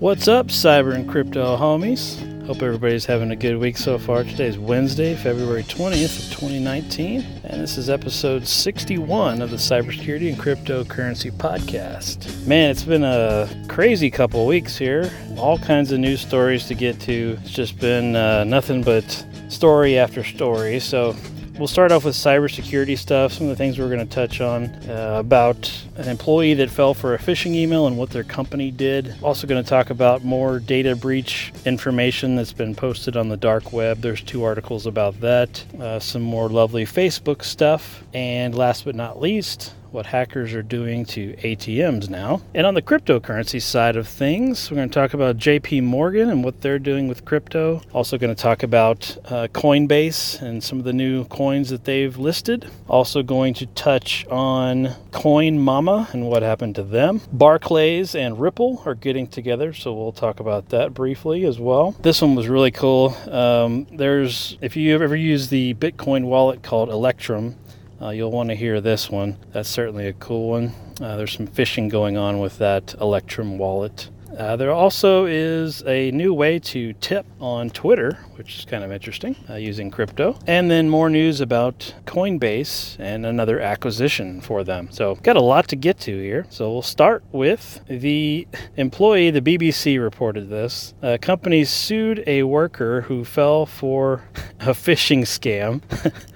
What's up, cyber and crypto homies? Hope everybody's having a good week so far. Today's Wednesday, February 20th of 2019, and this is episode 61 of the Cybersecurity and Cryptocurrency Podcast. Man, it's been a crazy couple weeks here. All kinds of news stories to get to. It's just been uh, nothing but story after story. So We'll start off with cybersecurity stuff, some of the things we're going to touch on uh, about an employee that fell for a phishing email and what their company did. Also, going to talk about more data breach information that's been posted on the dark web. There's two articles about that, uh, some more lovely Facebook stuff, and last but not least, what hackers are doing to ATMs now. And on the cryptocurrency side of things, we're going to talk about JP Morgan and what they're doing with crypto. Also, going to talk about uh, Coinbase and some of the new coins that they've listed. Also, going to touch on Coin Mama and what happened to them. Barclays and Ripple are getting together, so we'll talk about that briefly as well. This one was really cool. Um, there's, if you ever use the Bitcoin wallet called Electrum, uh, you'll want to hear this one. That's certainly a cool one. Uh, there's some phishing going on with that Electrum wallet. Uh, there also is a new way to tip on Twitter, which is kind of interesting, uh, using crypto. And then more news about Coinbase and another acquisition for them. So, got a lot to get to here. So, we'll start with the employee. The BBC reported this. A company sued a worker who fell for a phishing scam.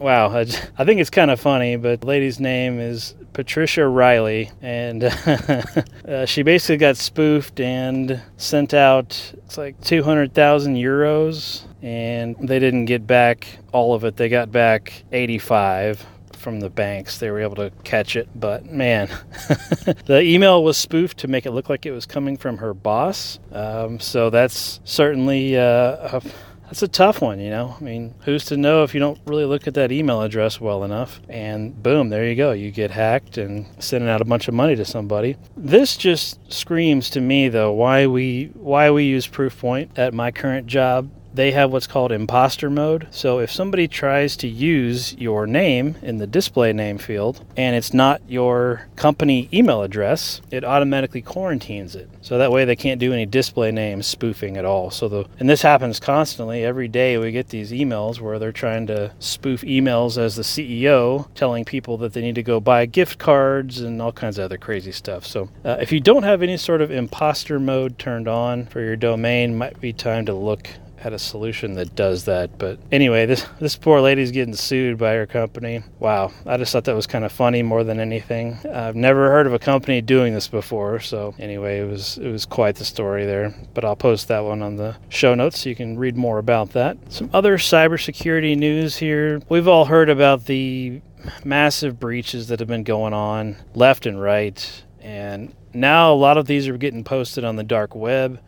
Wow, I, I think it's kind of funny, but the lady's name is Patricia Reilly, and uh, she basically got spoofed and sent out it's like 200,000 euros, and they didn't get back all of it. They got back 85 from the banks. They were able to catch it, but man, the email was spoofed to make it look like it was coming from her boss. Um, so that's certainly uh, a that's a tough one, you know. I mean, who's to know if you don't really look at that email address well enough? And boom, there you go. You get hacked and sending out a bunch of money to somebody. This just screams to me though why we why we use Proofpoint at my current job they have what's called imposter mode. So if somebody tries to use your name in the display name field and it's not your company email address, it automatically quarantines it. So that way they can't do any display name spoofing at all. So the and this happens constantly. Every day we get these emails where they're trying to spoof emails as the CEO telling people that they need to go buy gift cards and all kinds of other crazy stuff. So uh, if you don't have any sort of imposter mode turned on for your domain, might be time to look had a solution that does that. But anyway, this this poor lady's getting sued by her company. Wow, I just thought that was kind of funny more than anything. I've never heard of a company doing this before. So anyway, it was it was quite the story there. But I'll post that one on the show notes so you can read more about that. Some other cybersecurity news here. We've all heard about the massive breaches that have been going on left and right and now a lot of these are getting posted on the dark web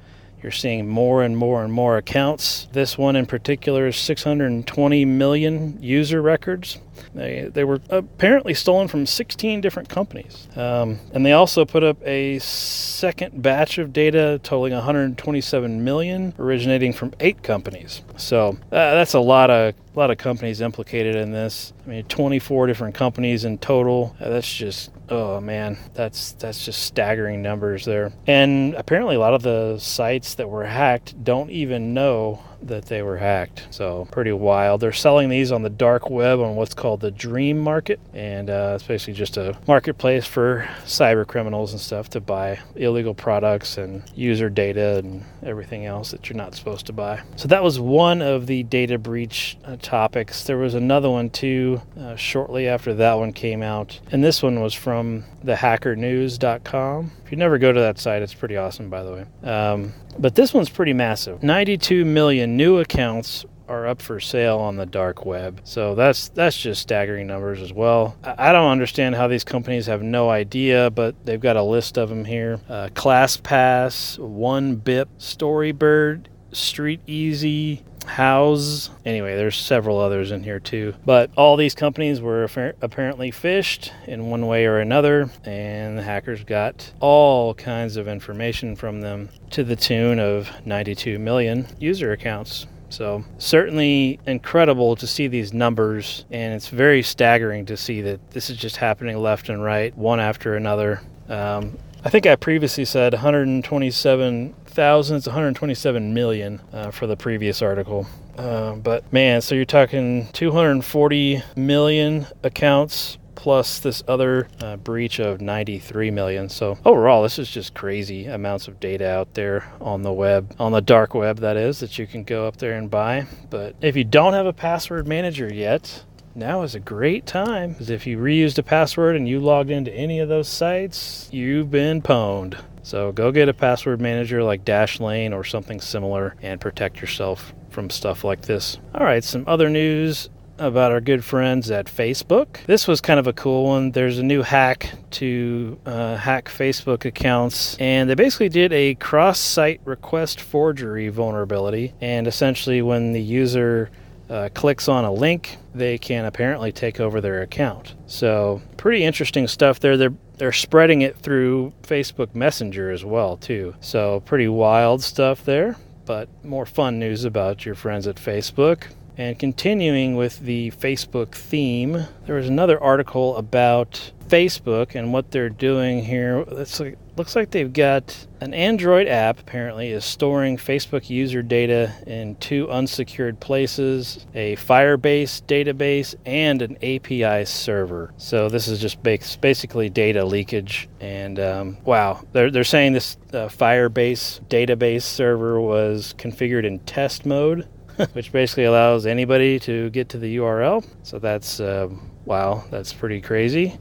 you're seeing more and more and more accounts. This one in particular is 620 million user records. They, they were apparently stolen from 16 different companies. Um, and they also put up a second batch of data totaling 127 million, originating from eight companies. So uh, that's a lot of lot of companies implicated in this. I mean, 24 different companies in total. Uh, that's just oh man, that's that's just staggering numbers there. And apparently, a lot of the sites that were hacked don't even know that they were hacked. So pretty wild. They're selling these on the dark web on what's called the Dream Market, and uh, it's basically just a marketplace for cyber criminals and stuff to buy illegal products and user data and everything else that you're not supposed to buy. So that was one of the data breach uh, topics. There was another one too uh, shortly after that one came out, and this one was from thehackernews.com. You never go to that site, it's pretty awesome, by the way. Um, but this one's pretty massive 92 million new accounts are up for sale on the dark web. So that's that's just staggering numbers as well. I don't understand how these companies have no idea, but they've got a list of them here: uh, ClassPass, OneBip, Storybird, Street Easy, Houzz. Anyway, there's several others in here too. But all these companies were apparently phished in one way or another, and the hackers got all kinds of information from them to the tune of 92 million user accounts. So, certainly incredible to see these numbers, and it's very staggering to see that this is just happening left and right, one after another. Um, I think I previously said 127,000. It's 127 million uh, for the previous article. Uh, but man, so you're talking 240 million accounts plus this other uh, breach of 93 million. So overall, this is just crazy amounts of data out there on the web, on the dark web, that is, that you can go up there and buy. But if you don't have a password manager yet, now is a great time because if you reused a password and you logged into any of those sites, you've been pwned. So go get a password manager like Dashlane or something similar and protect yourself from stuff like this. All right, some other news about our good friends at Facebook. This was kind of a cool one. There's a new hack to uh, hack Facebook accounts, and they basically did a cross site request forgery vulnerability. And essentially, when the user uh, clicks on a link, they can apparently take over their account. So, pretty interesting stuff there. They're they're spreading it through Facebook Messenger as well, too. So, pretty wild stuff there. But more fun news about your friends at Facebook. And continuing with the Facebook theme, there was another article about Facebook and what they're doing here. It like, looks like they've got an Android app, apparently, is storing Facebook user data in two unsecured places a Firebase database and an API server. So this is just basically data leakage. And um, wow, they're, they're saying this uh, Firebase database server was configured in test mode. which basically allows anybody to get to the URL. So that's uh, wow, that's pretty crazy.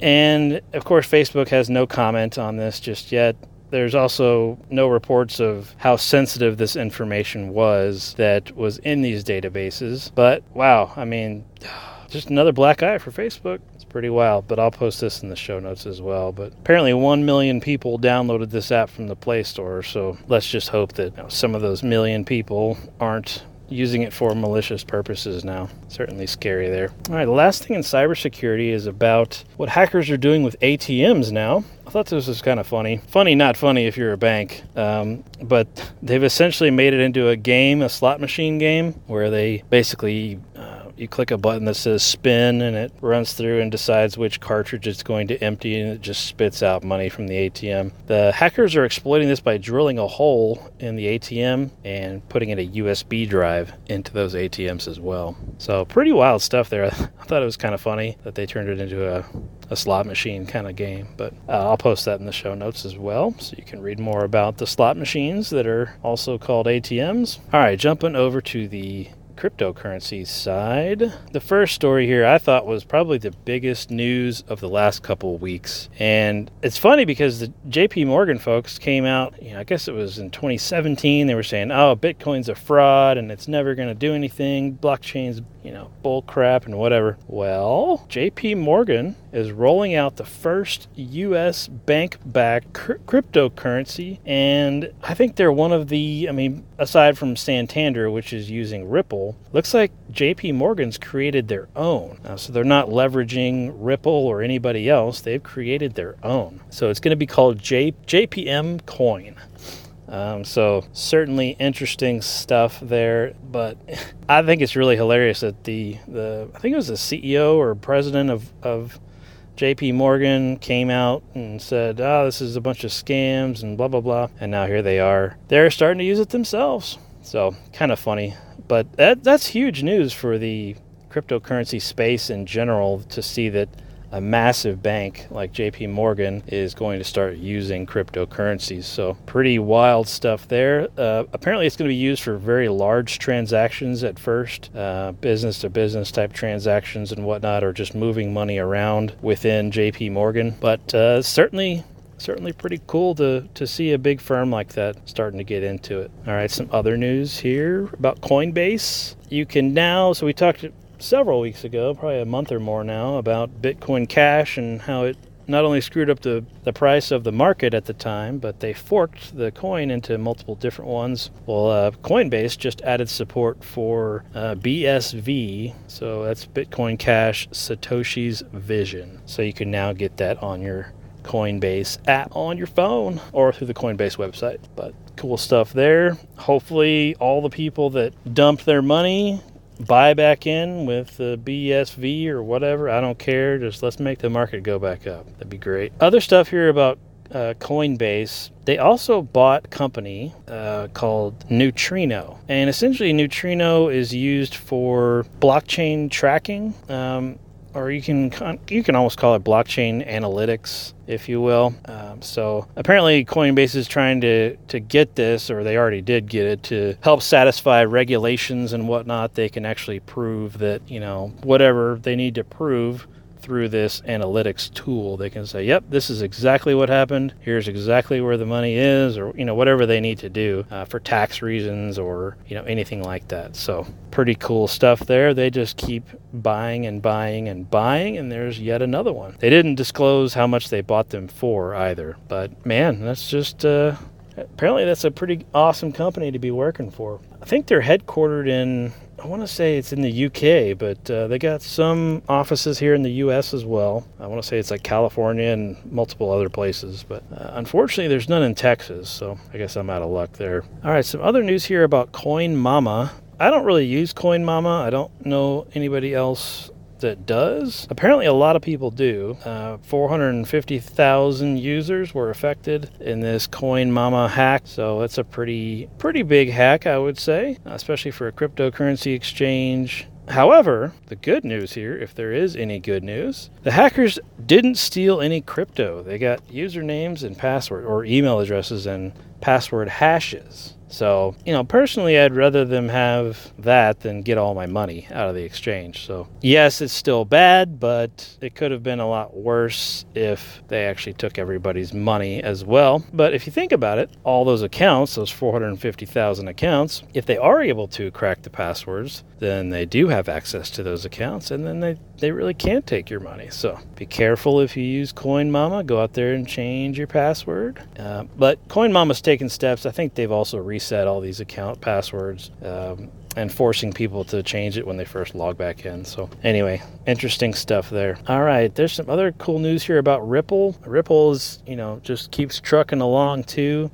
And of course, Facebook has no comment on this just yet. There's also no reports of how sensitive this information was that was in these databases. But wow, I mean, just another black eye for Facebook It's pretty wild. But I'll post this in the show notes as well. But apparently, 1 million people downloaded this app from the Play Store. So let's just hope that you know, some of those million people aren't using it for malicious purposes now. Certainly scary there. All right, the last thing in cybersecurity is about what hackers are doing with ATMs now. I thought this was kind of funny. Funny, not funny if you're a bank. Um, but they've essentially made it into a game, a slot machine game, where they basically you click a button that says spin and it runs through and decides which cartridge it's going to empty and it just spits out money from the ATM. The hackers are exploiting this by drilling a hole in the ATM and putting in a USB drive into those ATMs as well. So, pretty wild stuff there. I thought it was kind of funny that they turned it into a, a slot machine kind of game, but uh, I'll post that in the show notes as well so you can read more about the slot machines that are also called ATMs. All right, jumping over to the cryptocurrency side. The first story here I thought was probably the biggest news of the last couple of weeks. And it's funny because the JP Morgan folks came out, you know, I guess it was in 2017, they were saying, oh, Bitcoin's a fraud and it's never going to do anything. Blockchain's, you know, bull crap and whatever. Well, JP Morgan is rolling out the first US bank backed cr- cryptocurrency. And I think they're one of the, I mean, aside from Santander, which is using Ripple, looks like JP Morgan's created their own. Uh, so they're not leveraging Ripple or anybody else, they've created their own. So it's going to be called J- JPM Coin. Um, so certainly interesting stuff there, but I think it's really hilarious that the the I think it was the CEO or president of of JP Morgan came out and said, oh, this is a bunch of scams and blah, blah, blah. And now here they are. They're starting to use it themselves. So kind of funny. But that, that's huge news for the cryptocurrency space in general to see that a massive bank like JP Morgan is going to start using cryptocurrencies. So, pretty wild stuff there. Uh, apparently, it's going to be used for very large transactions at first, business to business type transactions and whatnot, or just moving money around within JP Morgan. But uh, certainly certainly pretty cool to, to see a big firm like that starting to get into it. All right, some other news here about Coinbase. You can now, so we talked several weeks ago, probably a month or more now, about Bitcoin Cash and how it not only screwed up the, the price of the market at the time, but they forked the coin into multiple different ones. Well, uh, Coinbase just added support for uh, BSV, so that's Bitcoin Cash Satoshi's Vision. So you can now get that on your Coinbase app on your phone or through the Coinbase website. But cool stuff there. Hopefully, all the people that dumped their money buy back in with the BSV or whatever. I don't care. Just let's make the market go back up. That'd be great. Other stuff here about uh, Coinbase, they also bought a company uh, called Neutrino. And essentially, Neutrino is used for blockchain tracking. Um, or you can you can almost call it blockchain analytics, if you will. Um, so apparently, Coinbase is trying to to get this, or they already did get it, to help satisfy regulations and whatnot. They can actually prove that you know whatever they need to prove through this analytics tool. They can say, "Yep, this is exactly what happened. Here's exactly where the money is," or you know whatever they need to do uh, for tax reasons or you know anything like that. So pretty cool stuff there. They just keep buying and buying and buying, and there's yet another one. They didn't disclose how much they bought them for either, but man, that's just. Uh, apparently, that's a pretty awesome company to be working for. I think they're headquartered in I want to say it's in the UK, but uh, they got some offices here in the US as well. I want to say it's like California and multiple other places, but uh, unfortunately, there's none in Texas, so I guess I'm out of luck there. All right, some other news here about Coin Mama. I don't really use Coin Mama. I don't know anybody else that does. Apparently, a lot of people do. Uh, 450,000 users were affected in this Coin Mama hack, so that's a pretty pretty big hack, I would say, especially for a cryptocurrency exchange. However, the good news here, if there is any good news, the hackers didn't steal any crypto. They got usernames and password or email addresses and password hashes. So, you know, personally, I'd rather them have that than get all my money out of the exchange. So, yes, it's still bad, but it could have been a lot worse if they actually took everybody's money as well. But if you think about it, all those accounts, those 450,000 accounts, if they are able to crack the passwords, then they do have access to those accounts and then they, they really can't take your money. So be careful if you use Coin Mama. Go out there and change your password. Uh, but Coin Mama's taken steps. I think they've also reset all these account passwords. Um, and forcing people to change it when they first log back in. So, anyway, interesting stuff there. All right, there's some other cool news here about Ripple. Ripple is, you know, just keeps trucking along too.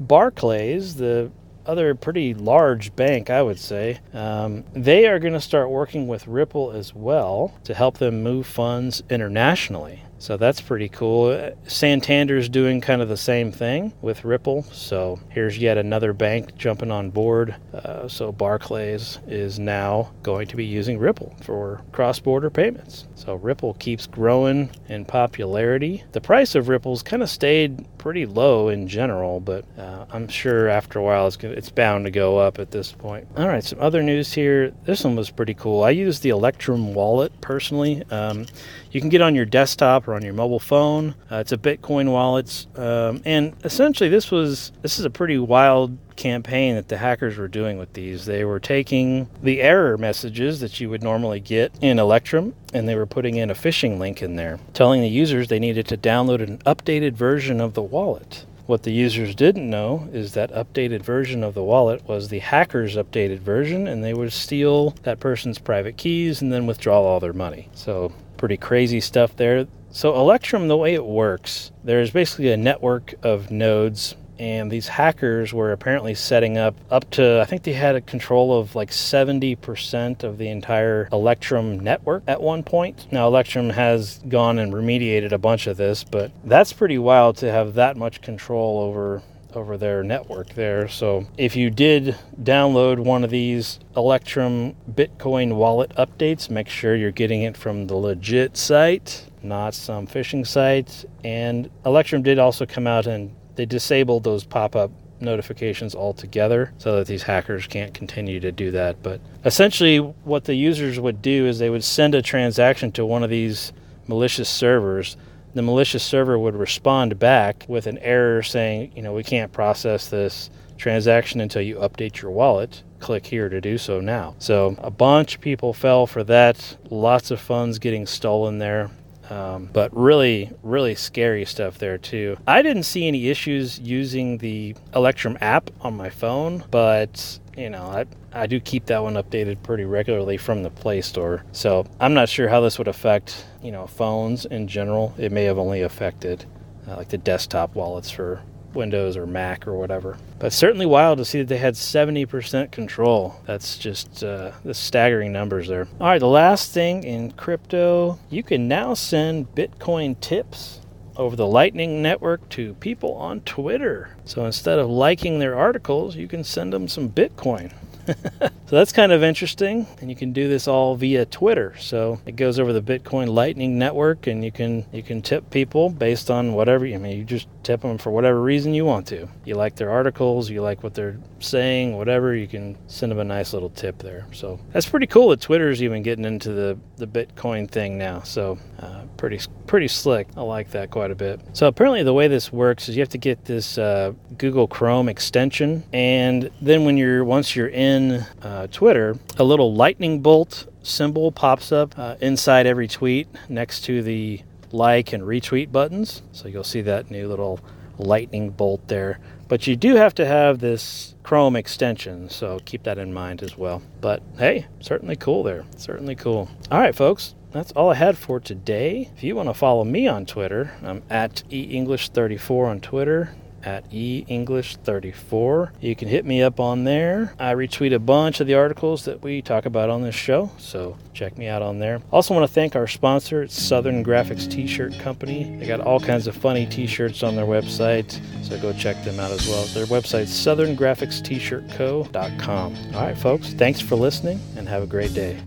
Barclays, the other pretty large bank, I would say. Um, they are going to start working with Ripple as well to help them move funds internationally. So that's pretty cool. Santander's doing kind of the same thing with Ripple. So here's yet another bank jumping on board. Uh, so Barclays is now going to be using Ripple for cross border payments. So Ripple keeps growing in popularity. The price of Ripple's kind of stayed pretty low in general, but uh, I'm sure after a while it's, gonna, it's bound to go up at this point. All right, some other news here. This one was pretty cool. I use the Electrum wallet personally. Um, you can get on your desktop on your mobile phone. Uh, it's a Bitcoin wallet, um, and essentially this was this is a pretty wild campaign that the hackers were doing with these. They were taking the error messages that you would normally get in Electrum and they were putting in a phishing link in there, telling the users they needed to download an updated version of the wallet. What the users didn't know is that updated version of the wallet was the hacker's updated version, and they would steal that person's private keys and then withdraw all their money. So pretty crazy stuff there. So, Electrum, the way it works, there's basically a network of nodes, and these hackers were apparently setting up up to, I think they had a control of like 70% of the entire Electrum network at one point. Now, Electrum has gone and remediated a bunch of this, but that's pretty wild to have that much control over over their network there. So if you did download one of these Electrum Bitcoin wallet updates, make sure you're getting it from the legit site, not some phishing site. And Electrum did also come out and they disabled those pop-up notifications altogether so that these hackers can't continue to do that. But essentially what the users would do is they would send a transaction to one of these malicious servers the malicious server would respond back with an error saying, you know, we can't process this transaction until you update your wallet. Click here to do so now. So a bunch of people fell for that. Lots of funds getting stolen there. Um, but really, really scary stuff there too. I didn't see any issues using the Electrum app on my phone, but you know, I, I do keep that one updated pretty regularly from the Play Store. So I'm not sure how this would affect, you know, phones in general. It may have only affected uh, like the desktop wallets for Windows or Mac or whatever. But certainly wild to see that they had 70% control. That's just uh, the staggering numbers there. All right, the last thing in crypto, you can now send Bitcoin tips over the Lightning Network to people on Twitter. So instead of liking their articles, you can send them some Bitcoin. so that's kind of interesting and you can do this all via twitter. So it goes over the bitcoin lightning network and you can you can tip people based on whatever i mean you just tip them for whatever reason you want to. You like their articles you like what they're saying whatever you can send them a nice little tip there. So that's pretty cool that twitter's even getting into the the bitcoin thing now. So uh, pretty pretty slick. I like that quite a bit. So apparently the way this works is you have to get this uh, google chrome extension. And then when you're once you're in uh, Twitter, a little lightning bolt symbol pops up uh, inside every tweet next to the like and retweet buttons. So you'll see that new little lightning bolt there. But you do have to have this Chrome extension, so keep that in mind as well. But hey, certainly cool there. Certainly cool. All right, folks. That's all I had for today. If you want to follow me on Twitter, I'm at eEnglish34 on Twitter at eEnglish34. You can hit me up on there. I retweet a bunch of the articles that we talk about on this show, so check me out on there. Also want to thank our sponsor, Southern Graphics T-shirt Company. They got all kinds of funny T-shirts on their website, so go check them out as well. Their website's southerngraphicst-shirtco.com. All right, folks, thanks for listening and have a great day.